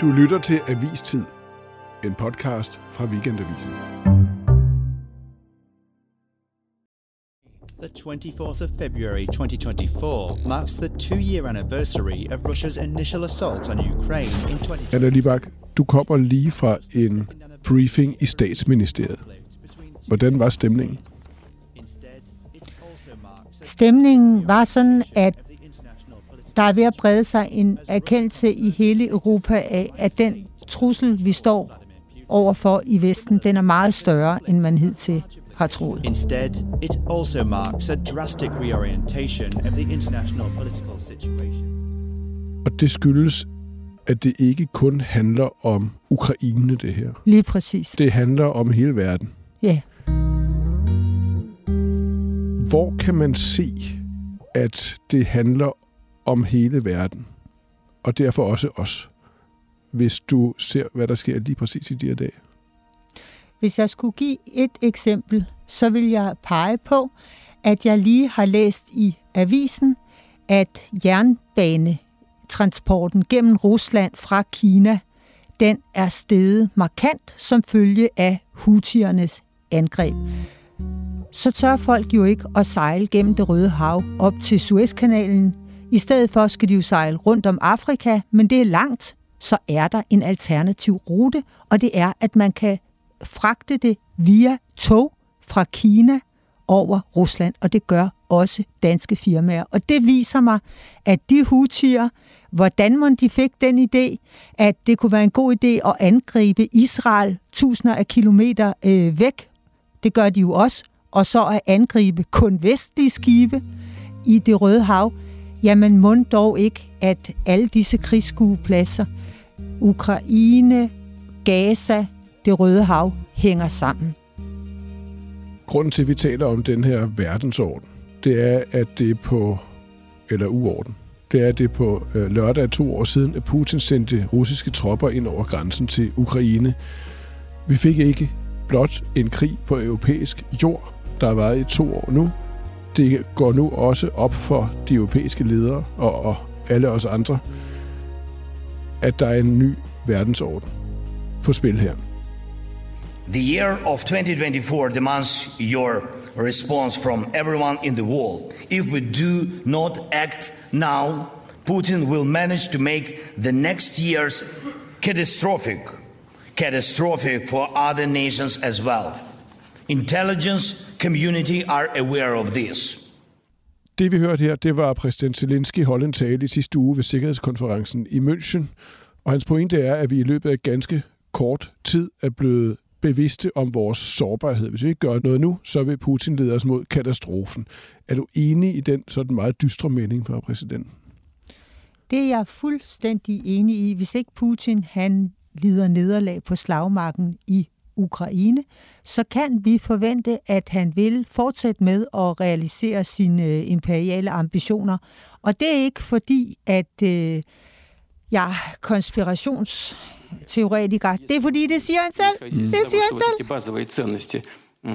Du lytter til Avistid, en podcast fra Weekendavisen. The 24th of February 2024 marks the two-year anniversary of Russia's initial assault on Ukraine in 20... Anna Libak, du kommer lige fra en briefing i statsministeriet. Hvordan var stemningen? Stemningen var sådan, at der er ved at brede sig en erkendelse i hele Europa af, at den trussel, vi står overfor i Vesten, den er meget større, end man hidtil har troet. Instead, it also marks a drastic reorientation of the international political situation. Og det skyldes, at det ikke kun handler om Ukraine, det her. Lige præcis. Det handler om hele verden. Ja. Hvor kan man se, at det handler om hele verden, og derfor også os, hvis du ser, hvad der sker lige præcis i de her dage? Hvis jeg skulle give et eksempel, så vil jeg pege på, at jeg lige har læst i avisen, at jernbanetransporten gennem Rusland fra Kina, den er steget markant som følge af hutiernes angreb. Så tør folk jo ikke at sejle gennem det Røde Hav op til Suezkanalen. I stedet for skal de jo sejle rundt om Afrika, men det er langt, så er der en alternativ rute, og det er, at man kan fragte det via tog fra Kina over Rusland, og det gør også danske firmaer. Og det viser mig, at de hutier, hvordan man de fik den idé, at det kunne være en god idé at angribe Israel tusinder af kilometer øh, væk, det gør de jo også, og så at angribe kun vestlige skibe i det Røde Hav, jamen må dog ikke, at alle disse krigsskuepladser, Ukraine, Gaza, det Røde Hav, hænger sammen. Grunden til, at vi taler om den her verdensorden, det er, at det er på, eller uorden, det er, at det er på øh, lørdag to år siden, at Putin sendte russiske tropper ind over grænsen til Ukraine. Vi fik ikke blot en krig på europæisk jord, der har været i to år nu. Det går nu også op for de europæiske ledere og, og alle os andre, at der er en ny verdensorden på spil her. The year of 2024 demands your response from everyone in the world. If we do not act now, Putin will manage to make the next years catastrophic, catastrophic for other nations as well. Intelligence community are aware of this. Det vi hørte her, det var præsident Zelensky holde en tale i sidste uge ved Sikkerhedskonferencen i München. Og hans pointe er, at vi i løbet af ganske kort tid er blevet bevidste om vores sårbarhed. Hvis vi ikke gør noget nu, så vil Putin lede os mod katastrofen. Er du enig i den sådan meget dystre mening fra præsidenten? Det er jeg fuldstændig enig i. Hvis ikke Putin han lider nederlag på slagmarken i Ukraine, så kan vi forvente, at han vil fortsætte med at realisere sine øh, imperiale ambitioner. Og det er ikke fordi, at øh, jeg er konspirationsteoretiker. Det er fordi, det siger han selv. Det siger han selv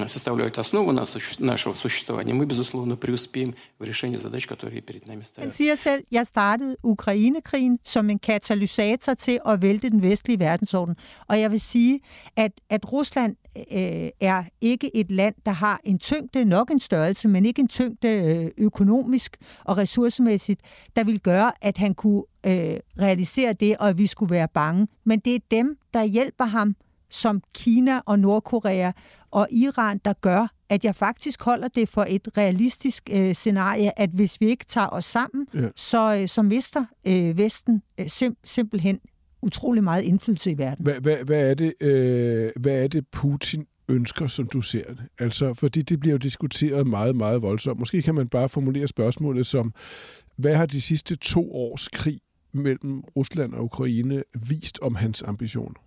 составляют основу нашего существования, мы, безусловно, преуспеем в решении задач, которые перед нами стоят. Han siger selv, jeg startede Ukrainekrigen som en katalysator til at vælte den vestlige verdensorden. Og jeg vil sige, at, at Rusland øh, er ikke et land, der har en tyngde, nok en størrelse, men ikke en tyngde øh, økonomisk og ressourcemæssigt, der vil gøre, at han kunne øh, realisere det, og at vi skulle være bange. Men det er dem, der hjælper ham som Kina og Nordkorea og Iran, der gør, at jeg faktisk holder det for et realistisk øh, scenarie, at hvis vi ikke tager os sammen, ja. så, øh, så mister øh, Vesten øh, sim, simpelthen utrolig meget indflydelse i verden. Hvad, hvad, hvad, er det, øh, hvad er det, Putin ønsker, som du ser det? Altså, fordi det bliver jo diskuteret meget, meget voldsomt. Måske kan man bare formulere spørgsmålet som, hvad har de sidste to års krig mellem Rusland og Ukraine vist om hans ambitioner?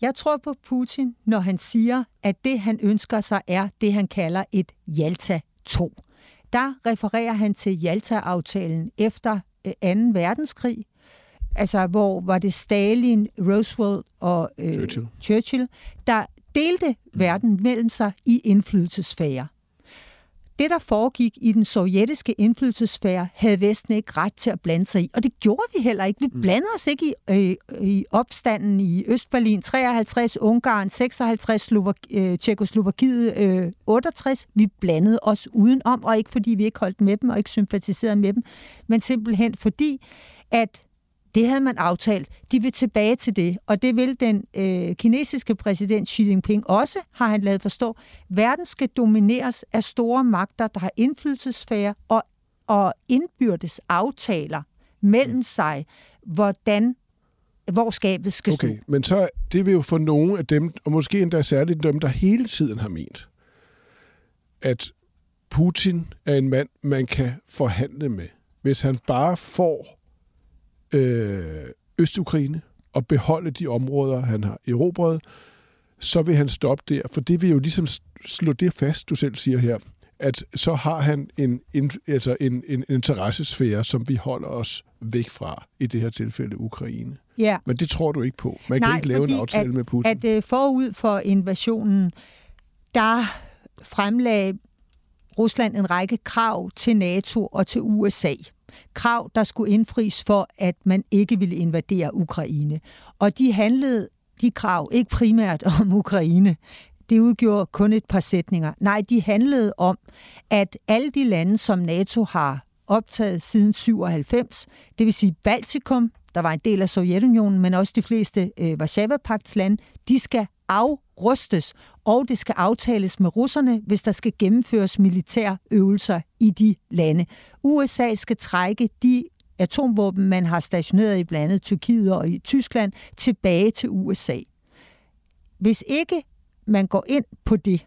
Jeg tror på Putin, når han siger, at det, han ønsker sig, er det, han kalder et Jalta 2. Der refererer han til Jalta-aftalen efter 2. Øh, verdenskrig, altså hvor var det Stalin, Roosevelt og øh, Churchill. Churchill, der delte verden mellem sig i indflydelsesfære. Det, der foregik i den sovjetiske indflydelsesfære, havde Vesten ikke ret til at blande sig i. Og det gjorde vi heller ikke. Vi mm. blandede os ikke i, øh, i opstanden i Østberlin 53, Ungarn 56, Slovak, øh, Tjekoslovakiet øh, 68. Vi blandede os udenom, og ikke fordi vi ikke holdt med dem og ikke sympatiserede med dem, men simpelthen fordi, at det havde man aftalt. De vil tilbage til det, og det vil den øh, kinesiske præsident Xi Jinping også, har han lavet forstå. Verden skal domineres af store magter, der har indflydelsesfære og, og indbyrdes aftaler mellem sig, hvordan hvor skabet skal okay, stå. men så det vil jo for nogle af dem, og måske endda særligt dem, der hele tiden har ment, at Putin er en mand, man kan forhandle med. Hvis han bare får øh, Øst-Ukraine og beholde de områder, han har erobret, så vil han stoppe der. For det vil jo ligesom slå det fast, du selv siger her, at så har han en, en, altså en, en interessesfære, som vi holder os væk fra, i det her tilfælde Ukraine. Ja. Men det tror du ikke på. Man Nej, kan ikke lave en aftale at, med Putin. at uh, forud for invasionen, der fremlagde Rusland en række krav til NATO og til USA krav, der skulle indfries for, at man ikke ville invadere Ukraine. Og de handlede, de krav, ikke primært om Ukraine. Det udgjorde kun et par sætninger. Nej, de handlede om, at alle de lande, som NATO har optaget siden 97, det vil sige Baltikum, der var en del af Sovjetunionen, men også de fleste øh, Varsava-pagtslande, de skal rustes, og det skal aftales med russerne, hvis der skal gennemføres militærøvelser i de lande. USA skal trække de atomvåben, man har stationeret i blandt andet Tyrkiet og i Tyskland, tilbage til USA. Hvis ikke man går ind på det,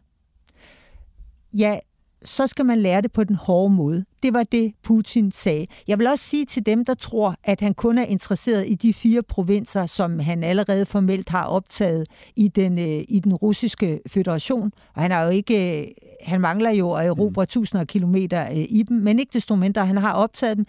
ja, så skal man lære det på den hårde måde. Det var det, Putin sagde. Jeg vil også sige til dem, der tror, at han kun er interesseret i de fire provinser, som han allerede formelt har optaget i den, øh, i den russiske federation. Og han har jo ikke, øh, han mangler jo at erobre mm. tusinder af kilometer øh, i dem, men ikke desto mindre, han har optaget dem.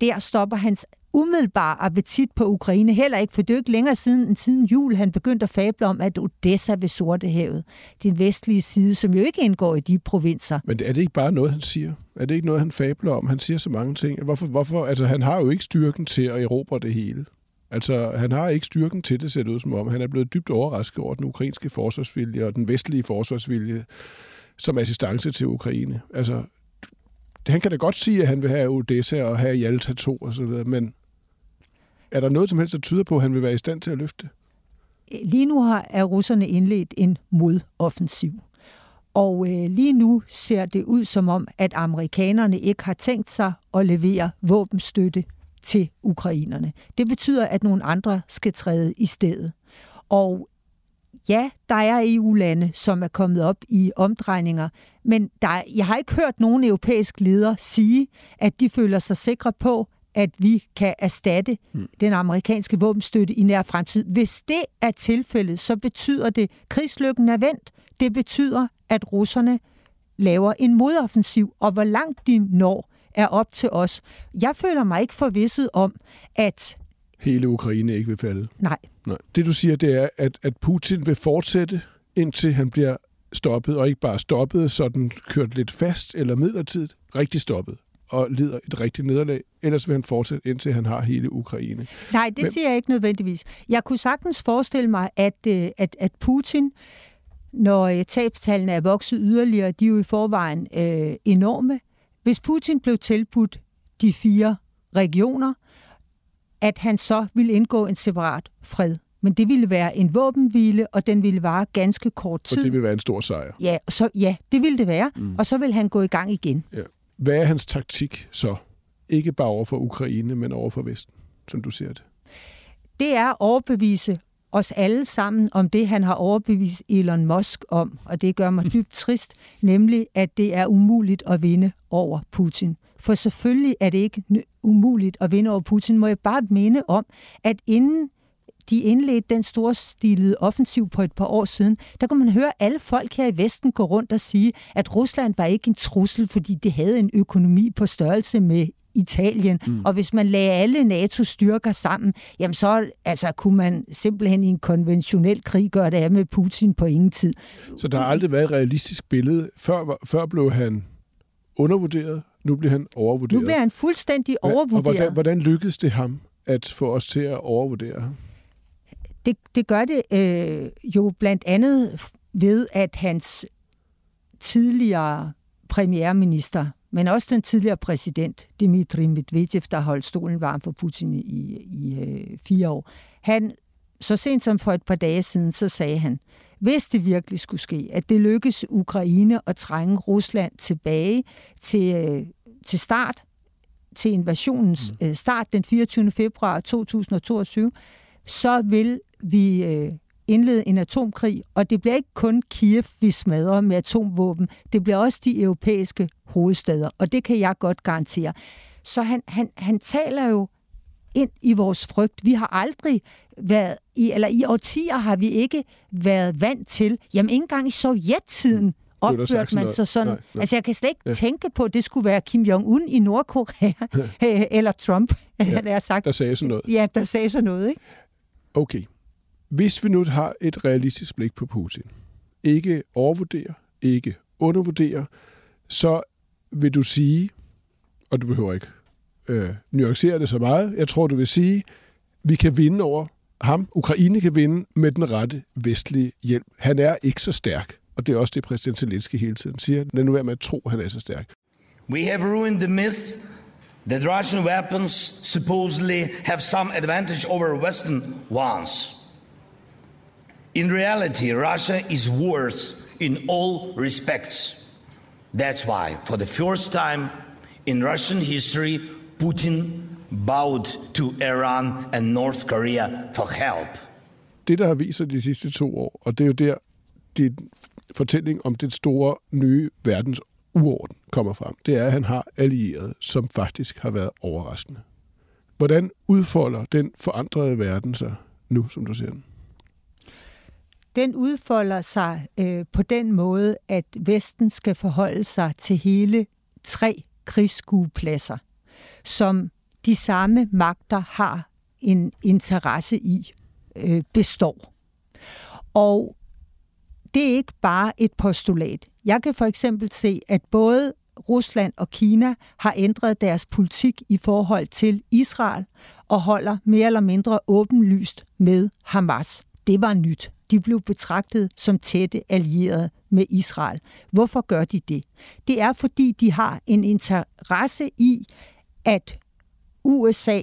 Der stopper hans umiddelbar appetit på Ukraine heller ikke, for det er ikke længere siden, end siden jul, han begyndte at fable om, at Odessa ved Sortehavet, den vestlige side, som jo ikke indgår i de provinser. Men er det ikke bare noget, han siger? Er det ikke noget, han fabler om? Han siger så mange ting. Hvorfor, hvorfor, altså, han har jo ikke styrken til at erobre det hele. Altså, han har ikke styrken til det, ser det ud som om. Han er blevet dybt overrasket over den ukrainske forsvarsvilje og den vestlige forsvarsvilje som assistance til Ukraine. Altså, han kan da godt sige, at han vil have Odessa og have Jalta 2 og så videre, men er der noget som helst, der tyder på, at han vil være i stand til at løfte? Øh, lige nu har er russerne indledt en modoffensiv. Og øh, lige nu ser det ud som om, at amerikanerne ikke har tænkt sig at levere våbenstøtte til ukrainerne. Det betyder, at nogle andre skal træde i stedet. Og ja, der er EU-lande, som er kommet op i omdrejninger, men der, jeg har ikke hørt nogen europæisk leder sige, at de føler sig sikre på, at vi kan erstatte mm. den amerikanske våbenstøtte i nær fremtid. Hvis det er tilfældet, så betyder det, at krigslykken er vendt. Det betyder, at russerne laver en modoffensiv, og hvor langt de når, er op til os. Jeg føler mig ikke forvisset om, at... Hele Ukraine ikke vil falde? Nej. Nej. Det du siger, det er, at, at Putin vil fortsætte, indtil han bliver stoppet, og ikke bare stoppet, sådan kørt lidt fast eller midlertidigt, rigtig stoppet og lider et rigtigt nederlag. Ellers vil han fortsætte, indtil han har hele Ukraine. Nej, det Men... siger jeg ikke nødvendigvis. Jeg kunne sagtens forestille mig, at, øh, at, at Putin, når øh, tabstallene er vokset yderligere, de er jo i forvejen øh, enorme. Hvis Putin blev tilbudt de fire regioner, at han så ville indgå en separat fred. Men det ville være en våbenhvile, og den ville vare ganske kort tid. Og det ville være en stor sejr. Ja, så, ja det ville det være. Mm. Og så vil han gå i gang igen. Ja. Hvad er hans taktik så? Ikke bare over for Ukraine, men over for Vesten, som du ser det. Det er at overbevise os alle sammen om det, han har overbevist Elon Musk om, og det gør mig dybt trist, nemlig at det er umuligt at vinde over Putin. For selvfølgelig er det ikke umuligt at vinde over Putin. Må jeg bare minde om, at inden de indledte den storstilede offensiv på et par år siden, der kunne man høre alle folk her i Vesten gå rundt og sige, at Rusland var ikke en trussel, fordi det havde en økonomi på størrelse med Italien. Mm. Og hvis man lagde alle NATO-styrker sammen, jamen så altså, kunne man simpelthen i en konventionel krig gøre det af med Putin på ingen tid. Så der har aldrig været et realistisk billede. Før, før blev han undervurderet, nu bliver han overvurderet. Nu bliver han fuldstændig overvurderet. Og hvordan, hvordan lykkedes det ham at få os til at overvurdere ham? Det, det gør det øh, jo blandt andet ved, at hans tidligere premierminister, men også den tidligere præsident, Dmitry Medvedev, der holdt stolen varm for Putin i, i øh, fire år, han, så sent som for et par dage siden, så sagde han, hvis det virkelig skulle ske, at det lykkes Ukraine at trænge Rusland tilbage til, øh, til start, til invasionens mm. øh, start den 24. februar 2022, så vil vi øh, indlede en atomkrig, og det bliver ikke kun Kiev, vi smadrer med atomvåben, det bliver også de europæiske hovedsteder, og det kan jeg godt garantere. Så han, han, han taler jo ind i vores frygt. Vi har aldrig været, i, eller i årtier har vi ikke været vant til, jamen ikke engang i sovjettiden, opførte man sig sådan. Nej, nej. Altså, jeg kan slet ikke ja. tænke på, at det skulle være Kim Jong-un i Nordkorea, eller Trump, ja, der, sagt. der sagde sådan noget. Ja, der sagde sådan noget, ikke? Okay. Hvis vi nu har et realistisk blik på Putin, ikke overvurdere, ikke undervurdere, så vil du sige, og du behøver ikke øh, nuancere det så meget, jeg tror, du vil sige, vi kan vinde over ham. Ukraine kan vinde med den rette vestlige hjælp. Han er ikke så stærk, og det er også det, præsident Zelensky hele tiden siger. Lad nu være med at tro, at han er så stærk. We have ruined the myth that Russian weapons supposedly have some advantage over Western ones. In reality, Russia is worse in all respects. That's why, for the first time in Russian history, Putin bowed to Iran and North Korea for help. Det, der har vist sig de sidste to år, og det er jo der, din fortælling om den store nye verdens uorden kommer frem, det er, at han har allieret, som faktisk har været overraskende. Hvordan udfolder den forandrede verden sig nu, som du ser den? Den udfolder sig øh, på den måde, at Vesten skal forholde sig til hele tre krigsskuepladser, som de samme magter har en interesse i, øh, består. Og det er ikke bare et postulat. Jeg kan for eksempel se, at både Rusland og Kina har ændret deres politik i forhold til Israel og holder mere eller mindre åbenlyst med Hamas. Det var nyt de blev betragtet som tætte allierede med Israel. Hvorfor gør de det? Det er, fordi de har en interesse i, at USA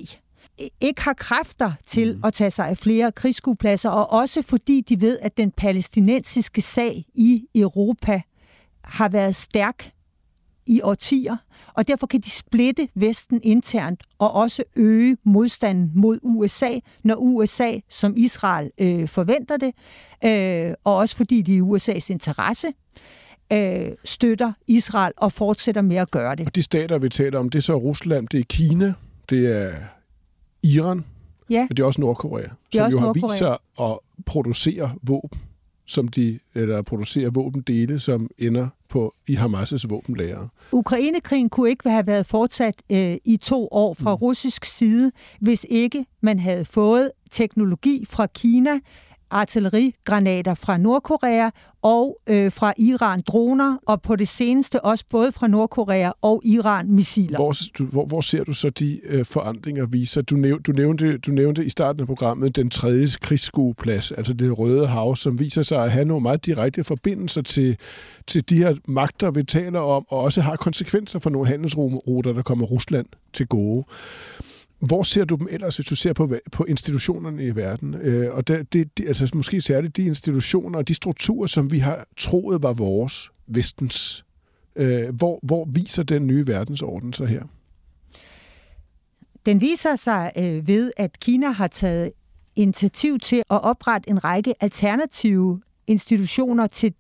ikke har kræfter til mm. at tage sig af flere krigsskuepladser, og også fordi de ved, at den palæstinensiske sag i Europa har været stærk i årtier, og derfor kan de splitte Vesten internt og også øge modstanden mod USA, når USA, som Israel øh, forventer det, øh, og også fordi de i USA's interesse, øh, støtter Israel og fortsætter med at gøre det. Og de stater, vi taler om, det er så Rusland, det er Kina, det er Iran, ja. og det er også Nordkorea, det er som også jo har vist sig at producere våben som de eller producerer våbendele, som ender på i Hamas' våbenlager. Ukrainekrigen kunne ikke have været fortsat øh, i to år fra mm. russisk side, hvis ikke man havde fået teknologi fra Kina, artillerigranater fra Nordkorea og øh, fra Iran droner, og på det seneste også både fra Nordkorea og Iran missiler. Hvor, du, hvor, hvor ser du så de øh, forandringer viser? Du, næv, du, nævnte, du nævnte i starten af programmet den tredje krigsskueplads, altså det røde hav, som viser sig at have nogle meget direkte forbindelser til, til de her magter, vi taler om, og også har konsekvenser for nogle handelsruter, der kommer Rusland til gode. Hvor ser du dem ellers, hvis du ser på, på institutionerne i verden? Øh, og det, det, altså måske særligt de institutioner og de strukturer, som vi har troet var vores, vestens. Øh, hvor, hvor viser den nye verdensorden sig her? Den viser sig øh, ved, at Kina har taget initiativ til at oprette en række alternative institutioner til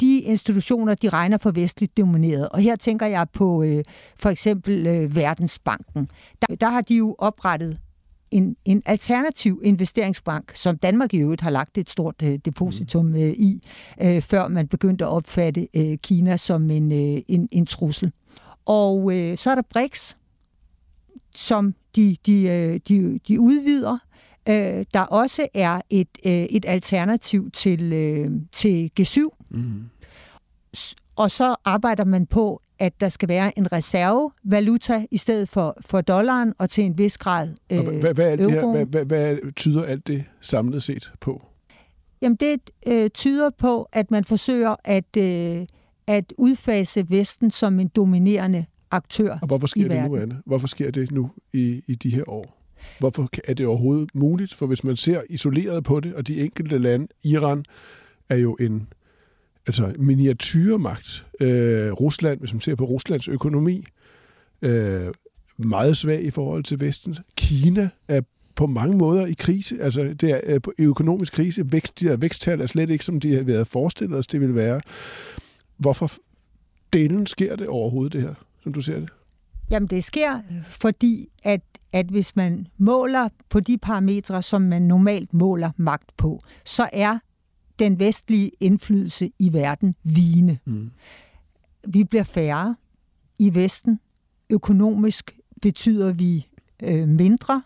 de institutioner, de regner for vestligt domineret. Og her tænker jeg på øh, for eksempel øh, Verdensbanken. Der, der har de jo oprettet en, en alternativ investeringsbank, som Danmark i øvrigt har lagt et stort øh, depositum øh, i, øh, før man begyndte at opfatte øh, Kina som en, øh, en, en trussel. Og øh, så er der BRICS, som de, de, øh, de, de udvider, øh, der også er et, øh, et alternativ til, øh, til G7. Mm. Og så arbejder man på, at der skal være en reservevaluta i stedet for, for dollaren, og til en vis grad øh, hvad, hvad, det her, hvad, hvad, hvad tyder alt det samlet set på? Jamen det øh, tyder på, at man forsøger at, øh, at udfase Vesten som en dominerende aktør Og hvorfor sker i det verden. nu, Anne? Hvorfor sker det nu i, i de her år? Hvorfor er det overhovedet muligt? For hvis man ser isoleret på det, og de enkelte lande, Iran er jo en altså miniatyrmagt. Øh, Rusland, hvis man ser på Ruslands økonomi, øh, meget svag i forhold til Vesten. Kina er på mange måder i krise. Altså, det er øh, økonomisk krise. Vækst, de der væksttal er slet ikke, som de havde været forestillet os, det vil være. Hvorfor delen sker det overhovedet, det her, som du ser det? Jamen det sker, øh, fordi at, at hvis man måler på de parametre, som man normalt måler magt på, så er den vestlige indflydelse i verden vigende. Mm. Vi bliver færre i Vesten. Økonomisk betyder vi øh, mindre.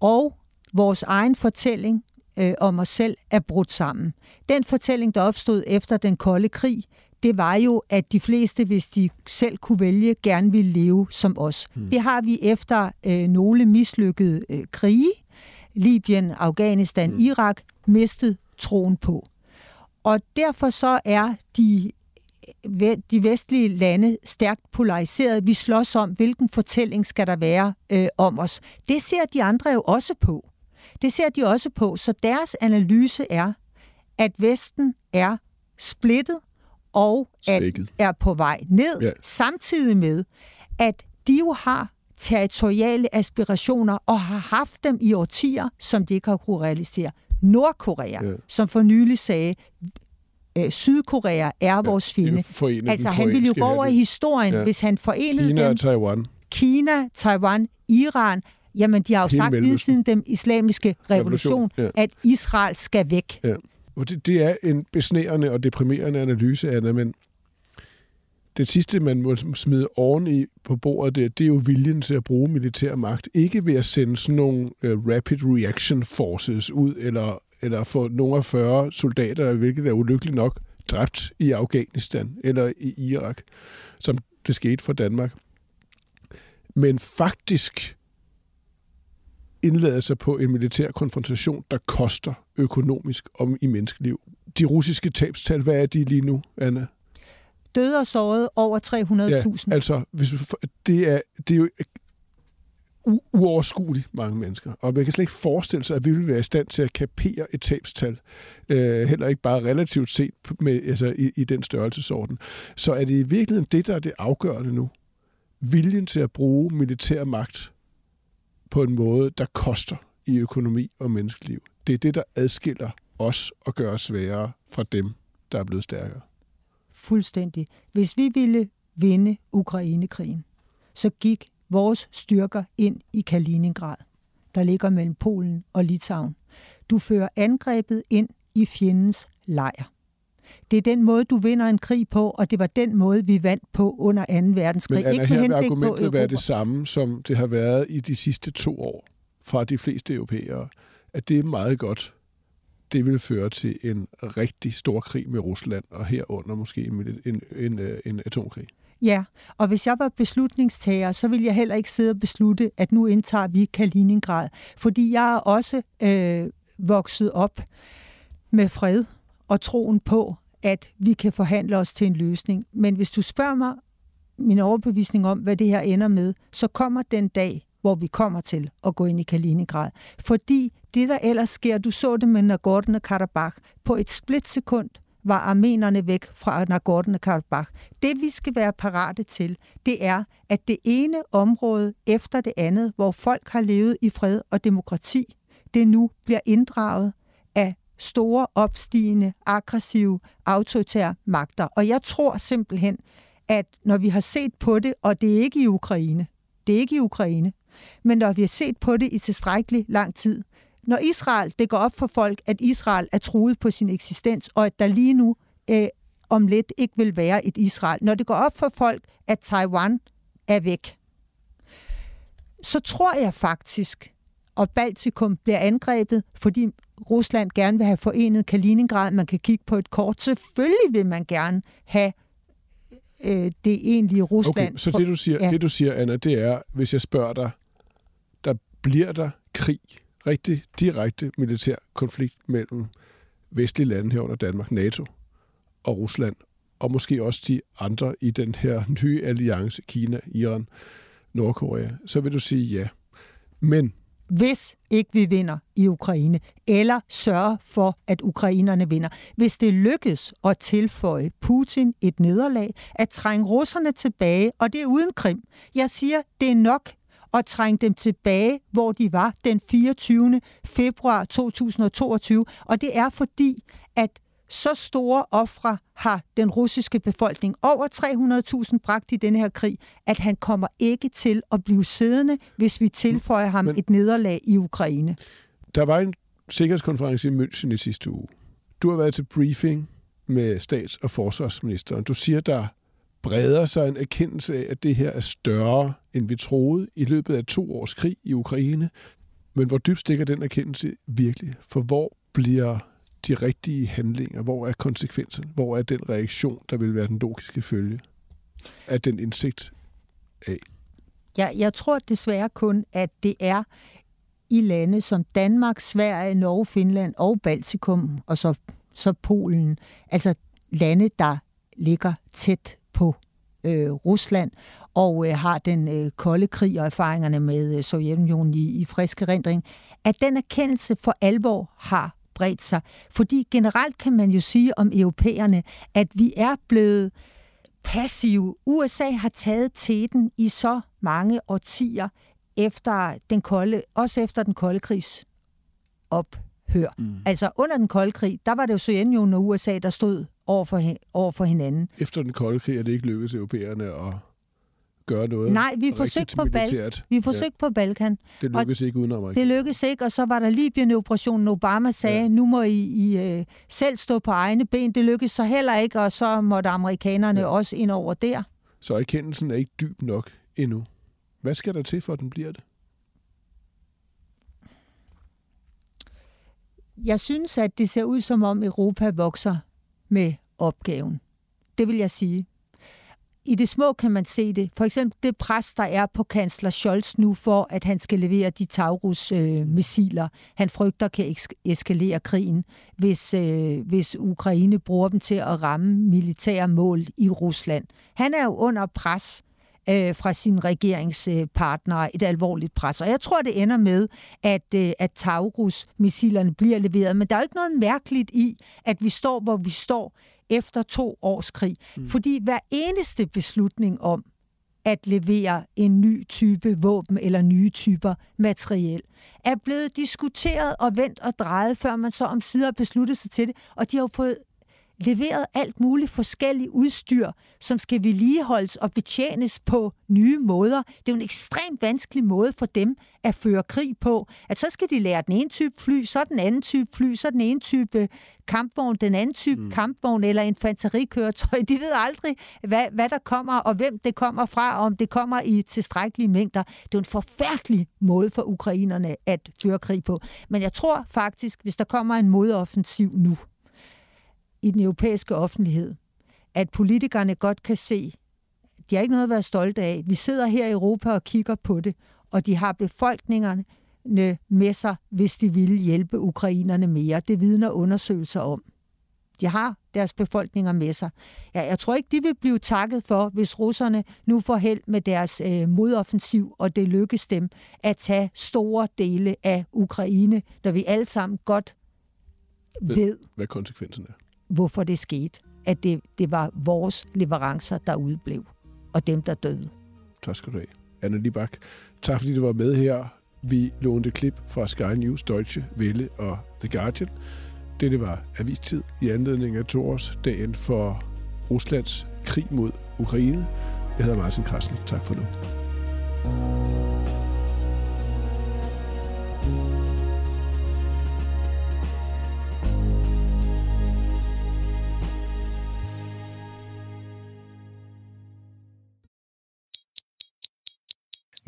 Og vores egen fortælling øh, om os selv er brudt sammen. Den fortælling, der opstod efter den kolde krig, det var jo, at de fleste, hvis de selv kunne vælge, gerne ville leve som os. Mm. Det har vi efter øh, nogle mislykkede øh, krige, Libyen, Afghanistan, mm. Irak, mistet troen på. Og derfor så er de, de vestlige lande stærkt polariseret. Vi slås om, hvilken fortælling skal der være øh, om os. Det ser de andre jo også på. Det ser de også på. Så deres analyse er, at Vesten er splittet og at er på vej ned, ja. samtidig med, at de jo har territoriale aspirationer og har haft dem i årtier, som de ikke har kunne realisere. Nordkorea, ja. som for nylig sagde, øh, Sydkorea er vores fjende. Altså han ville jo gå over i historien, ja. hvis han forenede Kina dem. Taiwan. Kina, Taiwan, Iran, jamen de har jo Hele sagt lige siden den islamiske revolution, revolution ja. at Israel skal væk. Ja. Og det, det er en besnærende og deprimerende analyse af det, men det sidste, man må smide oven i på bordet, det, det er jo viljen til at bruge militær magt. Ikke ved at sende sådan nogle uh, rapid reaction forces ud, eller, eller få nogle af 40 soldater, hvilket er ulykkeligt nok, dræbt i Afghanistan eller i Irak, som det skete for Danmark. Men faktisk indlade sig på en militær konfrontation, der koster økonomisk om i menneskeliv. De russiske tabstal, hvad er de lige nu, Anna? Døde og såret over 300.000. Ja, altså, hvis vi, det, er, det er jo uoverskueligt mange mennesker. Og man kan slet ikke forestille sig, at vi vil være i stand til at kapere et tabstal. Øh, heller ikke bare relativt set med, altså, i, i den størrelsesorden. Så er det i virkeligheden det, der er det afgørende nu. Viljen til at bruge militær magt på en måde, der koster i økonomi og menneskeliv. Det er det, der adskiller os og gør os sværere fra dem, der er blevet stærkere. Fuldstændig. Hvis vi ville vinde Ukrainekrigen, så gik vores styrker ind i Kaliningrad, der ligger mellem Polen og Litauen. Du fører angrebet ind i fjendens lejr. Det er den måde, du vinder en krig på, og det var den måde, vi vandt på under 2. verdenskrig. Men Anna, her vil argumentet være det samme, som det har været i de sidste to år fra de fleste europæere, at det er meget godt. Det vil føre til en rigtig stor krig med Rusland, og herunder måske en, en, en, en atomkrig. Ja, og hvis jeg var beslutningstager, så ville jeg heller ikke sidde og beslutte, at nu indtager vi Kaliningrad. Fordi jeg er også øh, vokset op med fred og troen på, at vi kan forhandle os til en løsning. Men hvis du spørger mig min overbevisning om, hvad det her ender med, så kommer den dag, hvor vi kommer til at gå ind i Kaliningrad. Fordi det, der ellers sker, du så det med Nagorno-Karabakh, på et splitsekund var armenerne væk fra Nagorno-Karabakh. Det, vi skal være parate til, det er, at det ene område efter det andet, hvor folk har levet i fred og demokrati, det nu bliver inddraget af store, opstigende, aggressive, autoritære magter. Og jeg tror simpelthen, at når vi har set på det, og det er ikke i Ukraine, det er ikke i Ukraine, men når vi har set på det i tilstrækkelig lang tid, når Israel, det går op for folk, at Israel er truet på sin eksistens, og at der lige nu øh, om lidt ikke vil være et Israel. Når det går op for folk, at Taiwan er væk, så tror jeg faktisk, og Baltikum bliver angrebet, fordi Rusland gerne vil have forenet Kaliningrad. Man kan kigge på et kort. Selvfølgelig vil man gerne have øh, det egentlige Rusland. Okay, så det du, siger, ja. det du siger, Anna, det er, hvis jeg spørger dig, bliver der krig, rigtig direkte militær konflikt mellem vestlige lande herunder Danmark, NATO og Rusland, og måske også de andre i den her nye alliance, Kina, Iran, Nordkorea, så vil du sige ja. Men hvis ikke vi vinder i Ukraine, eller sørger for, at ukrainerne vinder. Hvis det lykkes at tilføje Putin et nederlag, at trænge russerne tilbage, og det er uden krim. Jeg siger, det er nok at trænge dem tilbage, hvor de var den 24. februar 2022, og det er fordi, at så store ofre har den russiske befolkning, over 300.000 bragt i denne her krig, at han kommer ikke til at blive siddende, hvis vi tilføjer ham Men, et nederlag i Ukraine. Der var en sikkerhedskonference i München i sidste uge. Du har været til briefing med stats- og forsvarsministeren. Du siger, der breder sig en erkendelse af, at det her er større, end vi troede i løbet af to års krig i Ukraine. Men hvor dybt stikker den erkendelse virkelig? For hvor bliver de rigtige handlinger? Hvor er konsekvensen? Hvor er den reaktion, der vil være den logiske følge af den indsigt af? Ja, jeg tror desværre kun, at det er i lande som Danmark, Sverige, Norge, Finland og Baltikum, og så, så Polen, altså lande, der ligger tæt på øh, Rusland og øh, har den øh, kolde krig og erfaringerne med øh, Sovjetunionen i, i frisk erindring, at den erkendelse for alvor har bredt sig. Fordi generelt kan man jo sige om europæerne, at vi er blevet passive. USA har taget teten i så mange årtier efter den kolde, også efter den kolde krigs ophør. Mm. Altså under den kolde krig, der var det jo Sovjetunionen og USA, der stod over for, over for hinanden. Efter den kolde krig er det ikke lykkedes europæerne at gøre noget Nej, vi forsøgte på, Bal- vi forsøgte ja. på Balkan. Det lykkedes ikke uden Amerika. Det lykkedes ikke, og så var der Libyen-operationen. Obama sagde, ja. nu må I, I uh, selv stå på egne ben. Det lykkedes så heller ikke, og så måtte amerikanerne ja. også ind over der. Så erkendelsen er ikke dyb nok endnu. Hvad skal der til, for at den bliver det? Jeg synes, at det ser ud som om Europa vokser med opgaven. Det vil jeg sige i det små kan man se det. For eksempel det pres, der er på kansler Scholz nu for, at han skal levere de Taurus-missiler. Øh, han frygter kan eskalere krigen, hvis, øh, hvis Ukraine bruger dem til at ramme militære mål i Rusland. Han er jo under pres øh, fra sin regeringspartnere, et alvorligt pres. Og jeg tror, det ender med, at, øh, at Taurus-missilerne bliver leveret. Men der er jo ikke noget mærkeligt i, at vi står, hvor vi står efter to års krig. Mm. Fordi hver eneste beslutning om at levere en ny type våben eller nye typer materiel, er blevet diskuteret og vendt og drejet, før man så om sider besluttet sig til det. Og de har jo fået leveret alt muligt forskellige udstyr, som skal vedligeholdes og betjenes på nye måder. Det er jo en ekstremt vanskelig måde for dem at føre krig på. At så skal de lære den ene type fly, så den anden type fly, så den ene type kampvogn, den anden type mm. kampvogn eller infanterikøretøj. De ved aldrig, hvad, hvad der kommer og hvem det kommer fra, og om det kommer i tilstrækkelige mængder. Det er jo en forfærdelig måde for ukrainerne at føre krig på. Men jeg tror faktisk, hvis der kommer en modoffensiv nu, i den europæiske offentlighed, at politikerne godt kan se, de har ikke noget at være stolte af. Vi sidder her i Europa og kigger på det, og de har befolkningerne med sig, hvis de ville hjælpe ukrainerne mere. Det vidner undersøgelser om. De har deres befolkninger med sig. Ja, jeg tror ikke, de vil blive takket for, hvis russerne nu får held med deres øh, modoffensiv, og det lykkes dem at tage store dele af Ukraine, når vi alle sammen godt ved, hvad konsekvensen er hvorfor det skete. At det, det var vores leverancer, der udblev, og dem, der døde. Tak skal du have. Anna Libak, tak fordi du var med her Vi lånte klip fra Sky News, Deutsche Welle og The Guardian. Dette var avistid i anledning af toårsdagen for Ruslands krig mod Ukraine. Jeg hedder Martin Krasnik. Tak for nu.